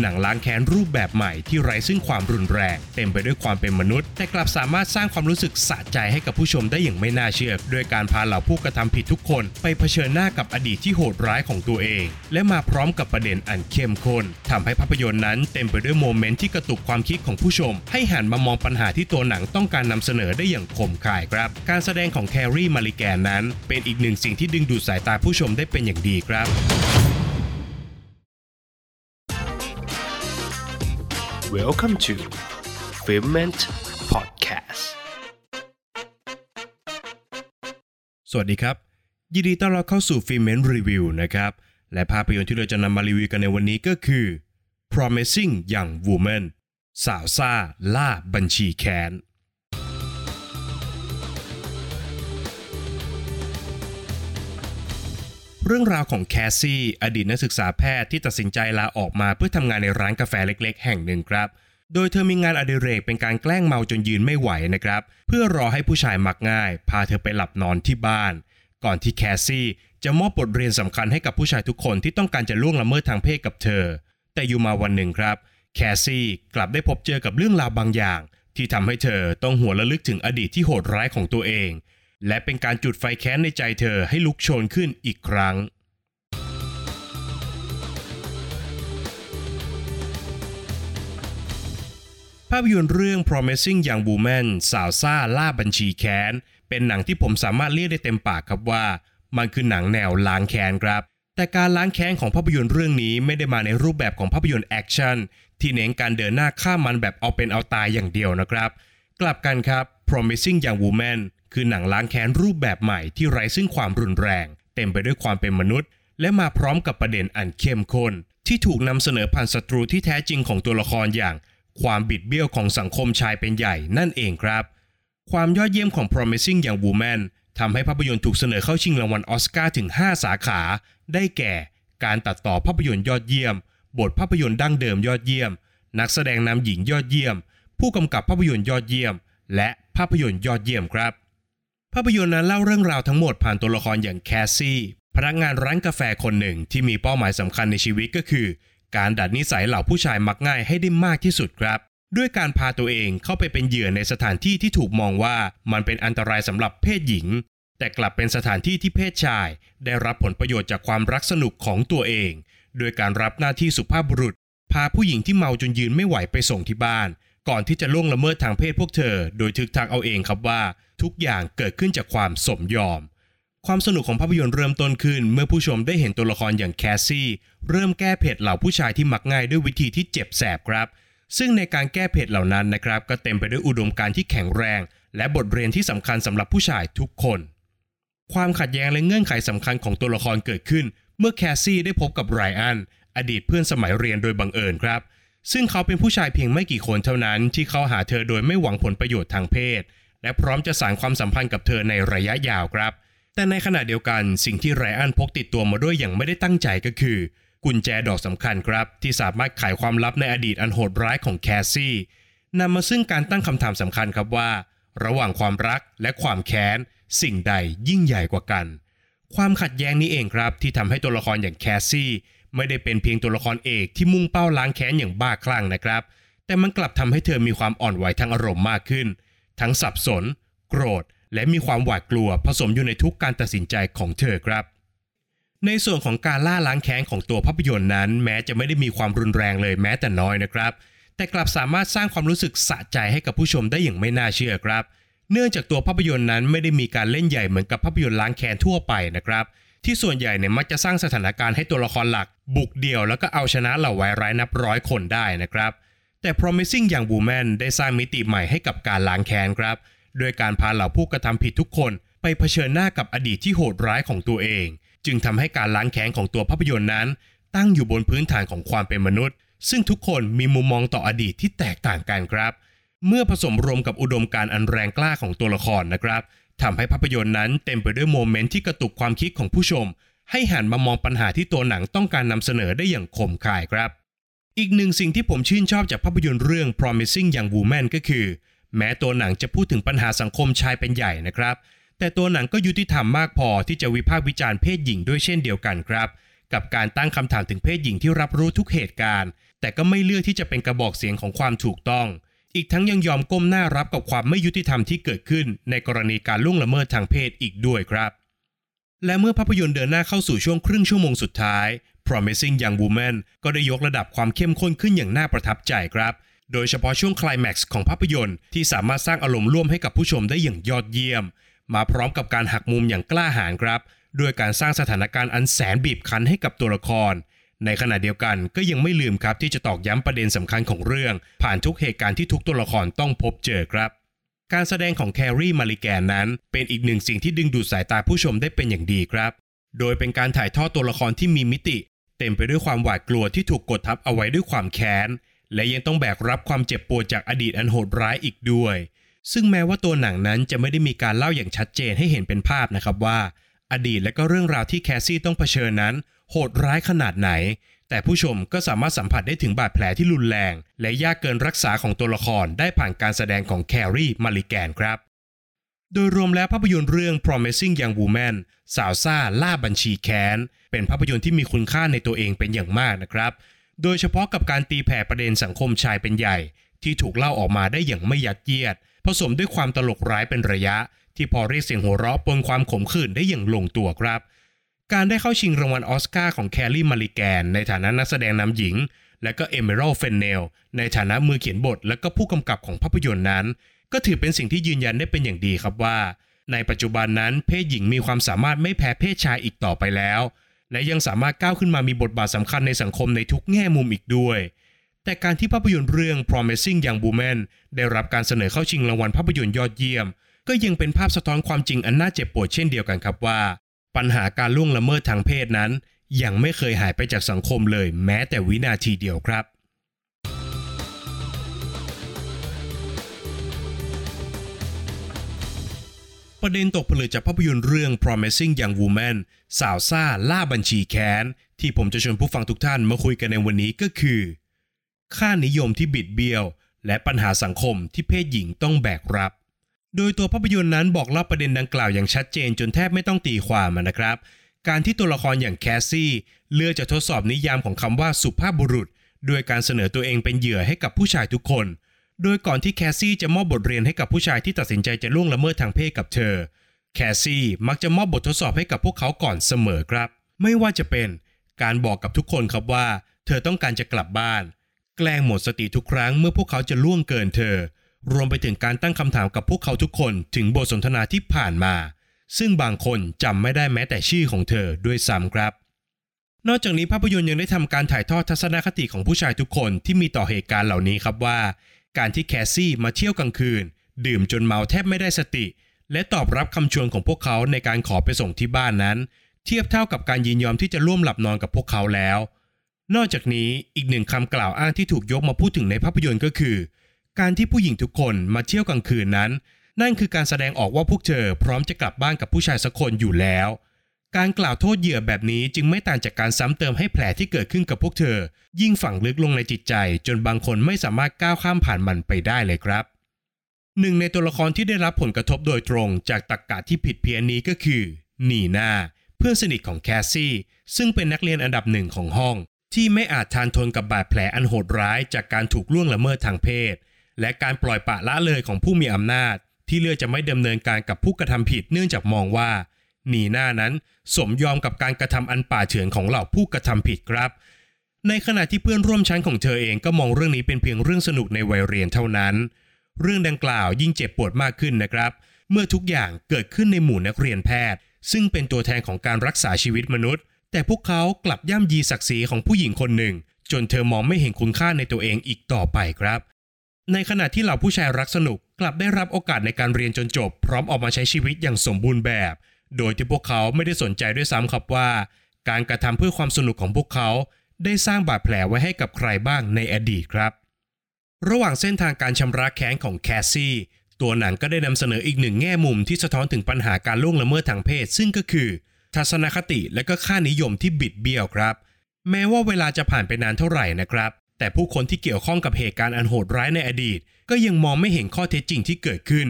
หนังล้างแค้นรูปแบบใหม่ที่ไร้ซึ่งความรุนแรง เต็มไปด้วยความเป็นมนุษย์ แต่กลับสามารถสร้างความรู้สึกสะใจให้กับผู้ชมได้อย่างไม่น่าเชื่อโดยการพาเหล่าผู้กระทำผิดทุกคน ไปเผชิญหน้ากับอดีตที่โหดร้ายของตัวเอง และมาพร้อมกับประเด็นอันเข้มข้นทำให้ภาพยนตร์นั้นเต็มไปด้วย moment ที่กระตุกความคิดของผู้ชม ให้หันมามองปัญหาที่ตัวหนังต้องการนำเสนอได้อย่างคมคายครับ การแสดงของแครีมัลลิแกนนั้น เป็นอีกหนึ่งสิ่งที่ดึงดูดสายตาผู้ชมได้เป็นอย่างดีครับ Welcome to f i l m e n t Podcast สวัสดีครับ ยินดีต้อนรับเข้าสู่ f i l m e n t Review นะครับ และภาพยนตร์ที่เราจะนำมารีวิวกันในวันนี้ก็คือ Promising Young Woman สาวซ่าล่าบัญชีแค้น เรื่องราวของแคสซี่ อดีตนักศึกษาแพทย์ที่ตัดสินใจลาออกมาเพื่อทำงานในร้านกาแฟเล็ก ๆ แห่งหนึ่งครับ โดยเธอมีงานอดิเรกเป็นการแกล้งเมาจนยืนไม่ไหวนะครับ เพื่อรอให้ผู้ชายมักง่าย พาเธอไปหลับนอนที่บ้าน ก่อนที่แคสซี่จะมอบบทเรียนสำคัญให้กับผู้ชายทุกคนที่ต้องการจะล่วงละเมิดทางเพศกับเธอ แต่อยู่มาวันหนึ่งครับ แคสซี่กลับได้พบเจอกับเรื่องราวบางอย่าง ที่ทำให้เธอต้องหวนระลึกถึงอดีตที่โหดร้ายของตัวเอง และเป็นการจุดไฟแค้นในใจเธอให้ลุกโชนขึ้นอีกครั้ง ภาพยนตร์เรื่อง Promising Young Woman สาวซ่าล่าบัญชีแค้น เป็นหนังที่ผมสามารถเรียกได้เต็มปากครับว่า มันคือหนังแนวล้างแค้นครับ แต่การล้างแค้นของภาพยนตร์เรื่องนี้ไม่ได้มาในรูปแบบของภาพยนตร์แอคชั่นที่เน้นการเดินหน้าฆ่ามันแบบเอาเป็นเอาตายอย่างเดียวนะครับ กลับกันครับ Promising Young Woman คือหนังล้างแค้นรูปแบบใหม่ที่ไร้ซึ่งความรุนแรง เต็มไปด้วยความเป็นมนุษย์ และมาพร้อมกับประเด็นอันเข้มข้นที่ถูกนำเสนอผ่านศัตรูที่แท้จริงของตัวละครอย่าง ความบิดเบี้ยวของสังคมชายเป็นใหญ่นั่นเองครับ ความยอดเยี่ยมของ Promising Young Woman ทำให้ภาพยนตร์ถูกเสนอเข้าชิงรางวัลอสการ์ถึง 5 สาขา ได้แก่ การตัดต่อภาพยนตร์ยอดเยี่ยม บทภาพยนตร์ดั้งเดิมยอดเยี่ยม นักแสดงนำหญิงยอดเยี่ยม ผู้กำกับภาพยนตร์ยอดเยี่ยม และภาพยนตร์ยอดเยี่ยมครับ ภาพยนตร์นั้นเล่าเรื่องราวทั้งหมดผ่านตัวละครอย่างแคสซี่ พนักงานร้านกาแฟคนหนึ่งที่มีเป้าหมายสำคัญในชีวิตก็คือ การดัดนิสัยเหล่าผู้ชายมักง่ายให้ได้มากที่สุดครับ ด้วยการพาตัวเองเข้าไปเป็นเหยื่อในสถานที่ที่ถูกมองว่ามันเป็นอันตรายสำหรับเพศหญิง แต่กลับเป็นสถานที่ที่เพศชาย ได้รับผลประโยชน์จากความรักสนุกของตัวเอง โดยการรับหน้าที่สุภาพบุรุษ พาผู้หญิงที่เมาจนยืนไม่ไหวไปส่งที่บ้าน ก่อนที่จะล่วงละเมิดทางเพศพวกเธอ โดยทึกทักเอาเองครับว่า ทุกอย่างเกิดขึ้นจากความสมยอม ความสนุกของภาพยนตร์เริ่มต้นขึ้น เมื่อผู้ชมได้เห็นตัวละครอย่างแคสซี่ เริ่มแก้เผ็ดเหล่าผู้ชายที่มักง่ายด้วยวิธีที่เจ็บแสบครับ ซึ่งในการแก้เผ็ดเหล่านั้นนะครับ ก็เต็มไปด้วยอุดมการณ์ที่แข็งแรง และบทเรียนที่สำคัญสำหรับผู้ชายทุกคน ความขัดแย้งและเงื่อนไขสำคัญของตัวละครเกิดขึ้น เมื่อแคสซี่ได้พบกับไรอันอดีตเพื่อนสมัยเรียนโดยบังเอิญครับซึ่งเขาเป็นผู้ชายเพียงไม่กี่คนเท่านั้นที่เข้าหาเธอโดยไม่หวังผลประโยชน์ทางเพศ และพร้อมจะสานความสัมพันธ์กับเธอในระยะยาวครับ แต่ในขณะเดียวกันสิ่งที่ไรอันพกติดตัวมาด้วยอย่างไม่ได้ตั้งใจก็คือ กุญแจดอกสำคัญครับ ที่สามารถไขความลับในอดีตอันโหดร้ายของแคสซี่นำมาซึ่งการตั้งคำถามสำคัญครับว่า ระหว่างความรักและความแค้น สิ่งใดยิ่งใหญ่กว่ากัน ความขัดแย้งนี้เองครับ ที่ทำให้ตัวละครอย่างแคสซี่ไม่ได้เป็นเพียงตัวละครเอกที่มุ่งเป้าล้างแค้นอย่างบ้าคลั่งนะครับ แต่มันกลับทำให้เธอมีความอ่อนไหวทางอารมณ์มากขึ้น ทั้งสับสน โกรธ และมีความหวาดกลัวผสมอยู่ในทุกการตัดสินใจของเธอครับ ในส่วนของการล่าล้างแค้นของตัวภาพยนตร์นั้น แม้จะไม่ได้มีความรุนแรงเลยแม้แต่น้อยนะครับ แต่กลับสามารถสร้างความรู้สึกสะใจให้กับผู้ชมได้อย่างไม่น่าเชื่อครับ เนื่องจากตัวภาพยนตร์นั้นไม่ได้มีการเล่นใหญ่เหมือนกับภาพยนตร์ล้างแค้นทั่วไปนะครับที่ส่วนใหญ่เนี่ยมักจะสร้างสถานการณ์ให้ตัวละครหลัก บุกเดี่ยวแล้วก็เอาชนะเหล่าไวร้ายนับร้อยคนได้นะครับ แต่ Promising Young Woman ได้สร้างมิติใหม่ให้กับการล้างแค้นครับ โดยการพาเหล่าผู้กระทำผิดทุกคนไปเผชิญหน้ากับอดีตที่โหดร้ายของตัวเอง จึงทำให้การล้างแค้นของตัวภาพยนตร์นั้น ตั้งอยู่บนพื้นฐานของความเป็นมนุษย์ ซึ่งทุกคนมีมุมมองต่ออดีตที่แตกต่างกันครับ เมื่อผสมรวมกับอุดมการณ์อันแรงกล้าของตัวละครนะครับทำให้ภาพยนตร์นั้นเต็มไปด้วยโมเมนต์ที่กระตุกความคิดของผู้ชม ให้หันมามองปัญหาที่ตัวหนังต้องการนำเสนอได้อย่างคมคายครับ อีกหนึ่งสิ่งที่ผมชื่นชอบจากภาพยนตร์เรื่อง Promising Young Woman ก็คือ แม้ตัวหนังจะพูดถึงปัญหาสังคมชายเป็นใหญ่นะครับ แต่ตัวหนังก็ยุติธรรมมากพอที่จะวิพากษ์วิจารณ์เพศหญิงด้วยเช่นเดียวกันครับ กับการตั้งคำถามถึงเพศหญิงที่รับรู้ทุกเหตุการณ์ แต่ก็ไม่เลือกที่จะเป็นกระบอกเสียงของความถูกต้อง อีกทั้งยังยอมก้มหน้ารับกับความไม่ยุติธรรมที่เกิดขึ้น ในกรณีการล่วงละเมิดทางเพศอีกด้วยครับ และเมื่อภาพยนตร์เดินหน้าเข้าสู่ช่วงครึ่งชั่วโมงสุดท้าย Promising Young Woman ก็ได้ยกระดับความเข้มข้นขึ้นอย่างน่าประทับใจครับ โดยเฉพาะช่วงคลายแม็กซ์ของภาพยนตร์ที่สามารถสร้างอารมณ์ร่วมให้กับผู้ชมได้อย่างยอดเยี่ยม มาพร้อมกับการหักมุมอย่างกล้าหาญครับ ด้วยการสร้างสถานการณ์อันแสนบีบคั้นให้กับตัวละคร ในขณะเดียวกันก็ยังไม่ลืมครับที่จะตอกย้ำประเด็นสำคัญของเรื่อง ผ่านทุกเหตุการณ์ที่ทุกตัวละครต้องพบเจอครับ การแสดงของแครีมัลลิแกนนั้น เป็นอีกหนึ่งสิ่งที่ดึงดูดสายตาผู้ชมได้เป็นอย่างดีครับ โดยเป็นการถ่ายทอดตัวละครที่มีมิติ เต็มไปด้วยความหวาดกลัวที่ถูกกดทับเอาไว้ด้วยความแค้น และยังต้องแบกรับความเจ็บปวดจากอดีตอันโหดร้ายอีกด้วย ซึ่งแม้ว่าตัวหนังนั้นจะไม่ได้มีการเล่าอย่างชัดเจนให้เห็นเป็นภาพนะครับว่า อดีตและก็เรื่องราวที่แคสซี่ต้องเผชิญนั้น โหดร้ายขนาดไหน แต่ผู้ชมก็สามารถสัมผัสได้ถึงบาดแผลที่รุนแรง และยากเกินรักษาของตัวละครได้ผ่านการแสดงของแครีมัลลิแกนครับ โดยรวมแล้วภาพยนตร์เรื่อง Promising Young Woman สาวซ่าล่าบัญชีแค้น เป็นภาพยนตร์ที่มีคุณค่าในตัวเองเป็นอย่างมากนะครับ โดยเฉพาะกับการตีแผ่ประเด็นสังคมชายเป็นใหญ่ ที่ถูกเล่าออกมาได้อย่างไม่ยัดเยียด ผสมด้วยความตลกร้ายเป็นระยะ ที่พอเรียกเสียงหัวเราะปนความขมขื่นได้อย่างลงตัวครับ การได้เข้าชิงรางวัลออสการ์ของแครี มัลลิแกน ในฐานะนักแสดงนำหญิง และก็เอเมอรัลเฟนเนลในฐานะมือเขียนบท และก็ผู้กำกับของภาพยนตร์นั้น ก็ถือเป็นสิ่งที่ยืนยันได้เป็นอย่างดีครับว่า ในปัจจุบันนั้นเพศหญิงมีความสามารถไม่แพ้เพศชายอีกต่อไปแล้ว และยังสามารถก้าวขึ้นมามีบทบาทสำคัญในสังคมในทุกแง่มุมอีกด้วย แต่การที่ภาพยนตร์เรื่อง Promising Young Woman ได้รับการเสนอเข้าชิงรางวัลภาพยนตร์ยอดเยี่ยม ก็ยังเป็นภาพสะท้อนความจริงอันน่าเจ็บปวดเช่นเดียวกันครับว่า ปัญหาการล่วงละเมิดทางเพศนั้น ยังไม่เคยหายไปจากสังคมเลยแม้แต่วินาทีเดียวครับ ประเด็นตกผลึกจากภาพยนตร์เรื่อง Promising Young Woman สาวซ่าล่าบัญชีแค้น ที่ผมจะชวนผู้ฟังทุกท่านมาคุยกันในวันนี้ก็คือ ค่านิยมที่บิดเบี้ยว และปัญหาสังคมที่เพศหญิงต้องแบกรับ โดยตัวภาพยนตร์นั้นบอกเล่าประเด็นดังกล่าวอย่างชัดเจนจนแทบไม่ต้องตีความนะครับ การที่ตัวละครอย่างแคสซี่ เลือกจะทดสอบนิยามของคำว่าสุภาพบุรุษด้วยการเสนอตัวเองเป็นเหยื่อให้กับผู้ชายทุกคน โดยก่อนที่แคสซี่จะมอบบทเรียนให้กับผู้ชายที่ตัดสินใจจะล่วงละเมิดทางเพศกับเธอ แคสซี่มักจะมอบบททดสอบให้กับพวกเขาก่อนเสมอครับ ไม่ว่าจะเป็น การบอกกับทุกคนครับว่า เธอต้องการจะกลับบ้าน แกล้งหมดสติทุกครั้งเมื่อพวกเขาจะล่วงเกินเธอ รวมไปถึงการตั้งคำถามกับพวกเขาทุกคนถึงบทสนทนาที่ผ่านมา ซึ่งบางคนจำไม่ได้แม้แต่ชื่อของเธอด้วยซ้ำครับ นอกจากนี้ภาพยนตร์ยังได้ทำการถ่ายทอดทัศนคติของผู้ชายทุกคนที่มีต่อเหตุการณ์เหล่านี้ครับว่า การที่แคสซี่มาเที่ยวกลางคืน ดื่มจนเมาแทบไม่ได้สติ และตอบรับคำชวนของพวกเขาในการขอไปส่งที่บ้านนั้น เทียบเท่ากับการยินยอมที่จะร่วมหลับนอนกับพวกเขาแล้ว นอกจากนี้อีกหนึ่งคำกล่าวอ้างที่ถูกยกมาพูดถึงในภาพยนตร์ก็คือ การที่ผู้หญิงทุกคนมาเที่ยวกลางคืนนั้น นั่นคือการแสดงออกว่าพวกเธอพร้อมจะกลับบ้านกับผู้ชายสักคนอยู่แล้ว การกล่าวโทษเหยื่อแบบนี้จึงไม่ต่างจากการซ้ำเติมให้แผลที่เกิดขึ้นกับพวกเธอ ยิ่งฝังลึกลงในจิตใจ จนบางคนไม่สามารถก้าวข้ามผ่านมันไปได้เลยครับหนึ่งในตัวละครที่ได้รับผลกระทบโดยตรงจากตรรกกะที่ผิดเพี้ยนนี้ก็คือนีนาเพื่อนสนิทของแคสซี่ ซึ่งเป็นนักเรียนอันดับหนึ่งของห้อง ที่ไม่อาจทานทนกับบาดแผลอันโหดร้ายจากการถูกล่วงละเมิดทางเพศ และการปล่อยปะละเลยของผู้มีอำนาจ ที่เลือกจะไม่ดำเนินการกับผู้กระทำผิดเนื่องจากมองว่านีหน่านั้นสมยอมกับการกระทำอันป่าเฉือนของเหล่าผู้กระทำผิดครับ ในขณะที่เพื่อนร่วมชั้นของเธอเองก็มองเรื่องนี้เป็นเพียงเรื่องสนุกในวัยเรียนเท่านั้น เรื่องดังกล่าวยิ่งเจ็บปวดมากขึ้นนะครับ เมื่อทุกอย่างเกิดขึ้นในหมู่นักเรียนแพทย์ ซึ่งเป็นตัวแทนของการรักษาชีวิตมนุษย์ แต่พวกเขากลับย่ำยีศักดิ์ศรีของผู้หญิงคนหนึ่ง จนเธอมองไม่เห็นคุณค่าในตัวเองอีกต่อไปครับ ในขณะที่เหล่าผู้ชายรักสนุกกลับได้รับโอกาสในการเรียนจนจบ พร้อมออกมาใช้ชีวิตอย่างสมบูรณ์แบบ โดยที่พวกเขาไม่ได้สนใจด้วยซ้ำครับว่า การกระทำเพื่อความสนุกของพวกเขา ได้สร้างบาดแผลไว้ให้กับใครบ้างในอดีตครับ ระหว่างเส้นทางการชำระแค้นของแคสซี่ ตัวหนังก็ได้นำเสนออีกหนึ่งแง่มุมที่สะท้อนถึงปัญหาการล่วงละเมิดทางเพศ ซึ่งก็คือ ทัศนคติและก็ค่านิยมที่บิดเบี้ยวครับ แม้ว่าเวลาจะผ่านไปนานเท่าไหร่นะครับ แต่ผู้คนที่เกี่ยวข้องกับเหตุการณ์อันโหดร้ายในอดีต ก็ยังมองไม่เห็นข้อเท็จจริงที่เกิดขึ้น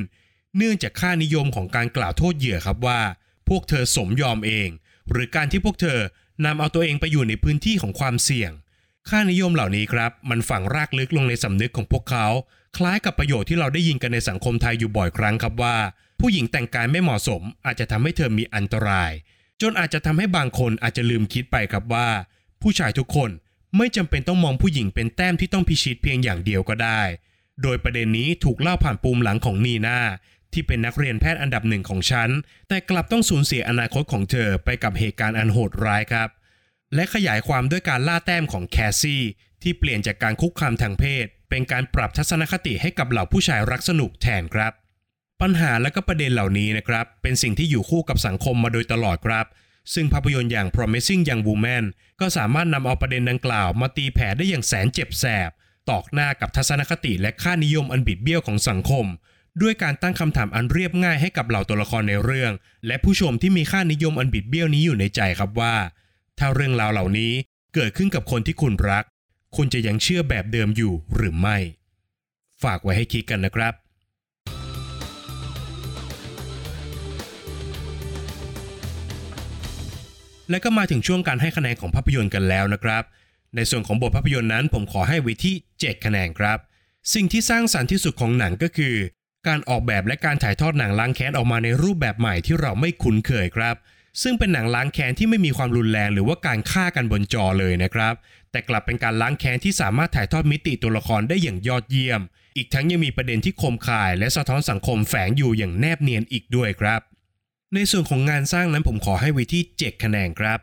เนื่องจากค่านิยมของการกล่าวโทษเหยื่อครับว่า พวกเธอสมยอมเอง หรือการที่พวกเธอนำเอาตัวเองไปอยู่ในพื้นที่ของความเสี่ยง ค่านิยมเหล่านี้ครับ มันฝังรากลึกลงในสำนึกของพวกเขา คล้ายกับประโยชน์ที่เราได้ยินกันในสังคมไทยอยู่บ่อยครั้งครับว่า ผู้หญิงแต่งกายไม่เหมาะสม อาจจะทำให้เธอมีอันตราย จนอาจจะทำให้บางคนอาจจะลืมคิดไปครับว่า ผู้ชายทุกคน ไม่จำเป็นต้องมองผู้หญิงเป็นแต้มที่ต้องพิชิตเพียงอย่างเดียวก็ได้ โดยประเด็นนี้ถูกเล่าผ่านปูมหลังของนีนาที่เป็นนักเรียนแพทย์อันดับหนึ่งของฉัน แต่กลับต้องสูญเสียอนาคตของเธอไปกับเหตุการณ์อันโหดร้ายครับ และขยายความด้วยการล่าแต้มของแคสซี่ ที่เปลี่ยนจากการคุกคามทางเพศ เป็นการปรับทัศนคติให้กับเหล่าผู้ชายรักสนุกแทนครับ ปัญหาและก็ประเด็นเหล่านี้นะครับ เป็นสิ่งที่อยู่คู่กับสังคมมาโดยตลอดครับ ซึ่งภาพยนตร์อย่าง Promising Young Woman ก็สามารถนำเอาประเด็นดังกล่าวมาตีแผ่ได้อย่างแสนเจ็บแสบ ตอกหน้ากับทัศนคติและค่านิยมอันบิดเบี้ยวของสังคม ด้วยการตั้งคำถามอันเรียบง่ายให้กับเหล่าตัวละครในเรื่อง และผู้ชมที่มีค่านิยมอันบิดเบี้ยวนี้อยู่ในใจครับว่า ถ้าเรื่องราวเหล่านี้เกิดขึ้นกับคนที่คุณรัก คุณจะยังเชื่อแบบเดิมอยู่หรือไม่ ฝากไว้ให้คิดกันนะครับ และก็มาถึงช่วงการให้คะแนนของภาพยนตร์กันแล้วนะครับ ในส่วนของบทภาพยนตร์นั้นผมขอให้ไว้ที่ 7 คะแนนครับ สิ่งที่สร้างสรรค์ที่สุดของหนังก็คือ การออกแบบและการถ่ายทอดหนังล้างแค้นออกมาในรูปแบบใหม่ที่เราไม่คุ้นเคยครับ ซึ่งเป็นหนังล้างแค้นที่ไม่มีความรุนแรงหรือว่าการฆ่ากันบนจอเลยนะครับ แต่กลับเป็นการล้างแค้นที่สามารถถ่ายทอดมิติตัวละครได้อย่างยอดเยี่ยม อีกทั้งยังมีประเด็นที่คมคาย และสะท้อนสังคมแฝงอยู่อย่างแนบเนียนอีกด้วยครับ ในส่วนของงานสร้างนั้นผมขอให้ไว้ที่ 7 คะแนนครับ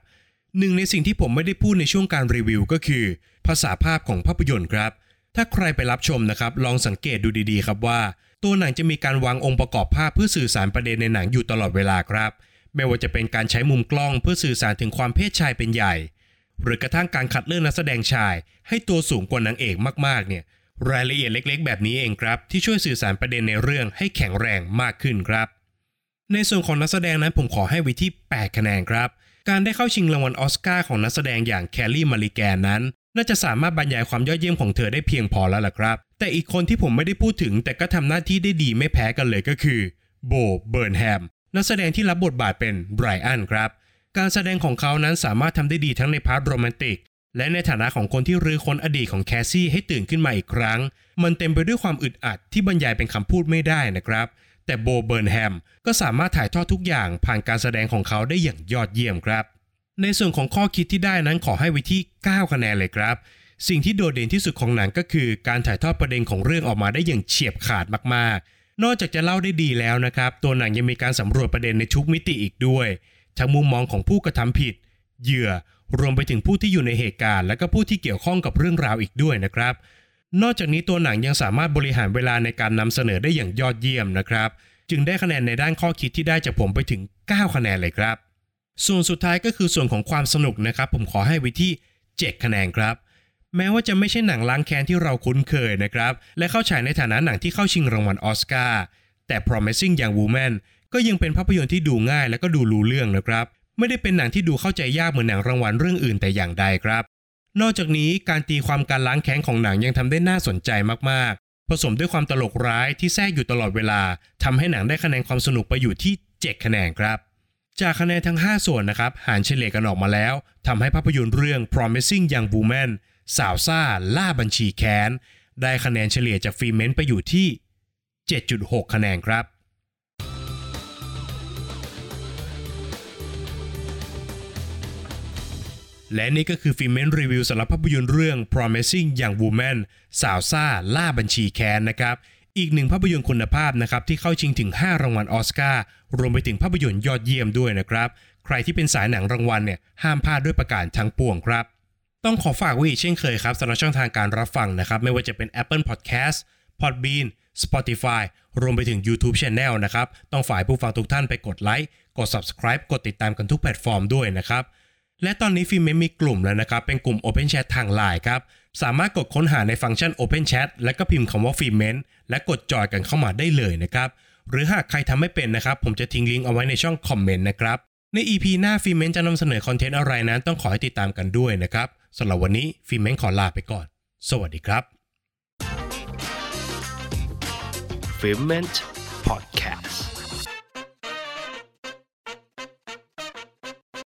หนึ่งในสิ่งที่ผมไม่ได้พูดในช่วงการรีวิวก็คือ ภาษาภาพของภาพยนตร์ครับ ถ้าใครไปรับชมนะครับ ลองสังเกตดูดีๆ ครับว่า ตัวหนังจะมีการวางองค์ประกอบภาพเพื่อสื่อสารประเด็นในหนังอยู่ตลอดเวลาครับ ไม่ว่าจะเป็นการใช้มุมกล้องเพื่อสื่อสารถึงความเพศชายเป็นใหญ่ หรือกระทั่งการคัดเลือกนักแสดงชาย ให้ตัวสูงกว่านางเอกมากๆ เนี่ย รายละเอียดเล็ก ๆ แบบนี้เองครับ ที่ช่วยสื่อสารประเด็นในเรื่องให้แข็งแรงมากขึ้นครับ ในส่วนของนักแสดงนั้นผมขอให้ไว้ที่ 8 คะแนนครับ การได้เข้าชิงรางวัลอสการ์ของนักแสดงอย่างแครี มัลลิแกนนั้น น่าจะสามารถบรรยายความยอดเยี่ยมของเธอได้เพียงพอแล้วล่ะครับ แต่อีกคนที่ผมไม่ได้พูดถึง แต่ก็ทำหน้าที่ได้ดีไม่แพ้กันเลยก็คือโบเบิร์นแฮมนักแสดงที่รับบทบาทเป็นไรอันครับ การแสดงของเขานั้นสามารถทำได้ดีทั้งใน part โรแมนติก และในฐานะของคนที่รื้อค้นอดีตของแคสซี่ให้ตื่นขึ้นมาอีกครั้ง มันเต็มไปด้วยความอึดอัดที่บรรยายเป็นคำพูดไม่ได้นะครับ แต่ Bo Burnham ก็สามารถถ่ายทอดทุกอย่างผ่านการแสดงของเขาได้อย่างยอดเยี่ยมครับ ในส่วนของข้อคิดที่ได้นั้นขอให้ไว้ที่ 9 คะแนนเลยครับ สิ่งที่โดดเด่นที่สุดของหนังก็คือ การถ่ายทอดประเด็นของเรื่องออกมาได้อย่างเฉียบขาดมากๆ นอกจากจะเล่าได้ดีแล้วนะครับ ตัวหนังยังมีการสำรวจประเด็นในทุกมิติอีกด้วย ทั้งมุมมองของผู้กระทำผิด เหยื่อ รวมไปถึงผู้ที่อยู่ในเหตุการณ์ และก็ผู้ที่เกี่ยวข้องกับเรื่องราวอีกด้วยนะครับ นอกจากนี้ตัวหนังยังสามารถบริหารเวลาในการนำเสนอได้อย่างยอดเยี่ยมนะครับ จึงได้คะแนนในด้านข้อคิดที่ได้จากผมไปถึง 9 คะแนนเลยครับ ส่วนสุดท้ายก็คือส่วนของความสนุกนะครับ ผมขอให้ไว้ที่ 7 คะแนนครับ แม้ว่าจะไม่ใช่หนังล้างแค้นที่เราคุ้นเคยนะครับ และเข้าฉายในฐานะหนังที่เข้าชิงรางวัลออสการ์แต่ Promising Young Woman ก็ยังเป็นภาพยนตร์ที่ดูง่ายและก็ดูรู้เรื่องนะครับ ไม่ได้เป็นหนังที่ดูเข้าใจยากเหมือนหนังรางวัลเรื่องอื่นแต่อย่างใดครับ นอกจากนี้การตีความการล้างแค้นของหนังยังทำได้น่าสนใจมากๆ ผสมด้วยความตลกร้ายที่แทรกอยู่ตลอดเวลาทำให้หนังได้คะแนนความสนุกไปอยู่ที่ 7 คะแนนครับ จากคะแนนทั้ง 5 ส่วนนะครับ หารเฉลี่ยกันออกมาแล้วทำให้ภาพยนตร์เรื่อง Promising Young Woman สาวซ่า ล่าบัญชีแค้น ได้คะแนนเฉลี่ยจาก Filment ไปอยู่ที่ 7.6 คะแนนครับ และนี่ก็คือ Filment รีวิวสำหรับภาพยนตร์เรื่อง Promising Young Woman สาวซ่า ล่าบัญชีแค้นนะครับ อีกหนึ่งภาพยนตร์คุณภาพนะครับที่เข้าชิงถึง 5 รางวัลออสการ์รวมไปถึงภาพยนตร์ยอดเยี่ยมด้วยนะครับ ใครที่เป็นสายหนังรางวัลเนี่ยห้ามพลาดด้วยประการทั้งปวงครับ ต้องขอฝากไว้อีกเช่นเคยครับสำหรับช่องทางการรับฟังนะครับไม่ว่าจะเป็น Apple Podcast Podbean Spotify รวมไปถึง YouTube Channel นะครับ ต้องฝากผู้ฟังทุกท่านไปกดไลค์ กด Subscribe กดติดตามกันทุกแพลตฟอร์มด้วยนะครับ และตอนนี้ Filment มีกลุ่มแล้วนะครับ เป็นกลุ่ม Open Chat ทางไลน์ครับ สามารถกดค้นหาในฟังก์ชัน Open Chat และก็พิมพ์คำว่า Filment และกด join กันเข้ามาได้เลยนะครับ หรือหากใครทำไม่เป็นนะครับ ผมจะทิ้งลิงก์เอาไว้ในช่อง comment นะครับ ใน EP หน้า Filment จะนำเสนอ content อะไรนั้นต้องขอให้ติดตามกันด้วยนะครับสำหรับวันนี้ Filment ขอลาไปก่อน สวัสดีครับ f i l m e n t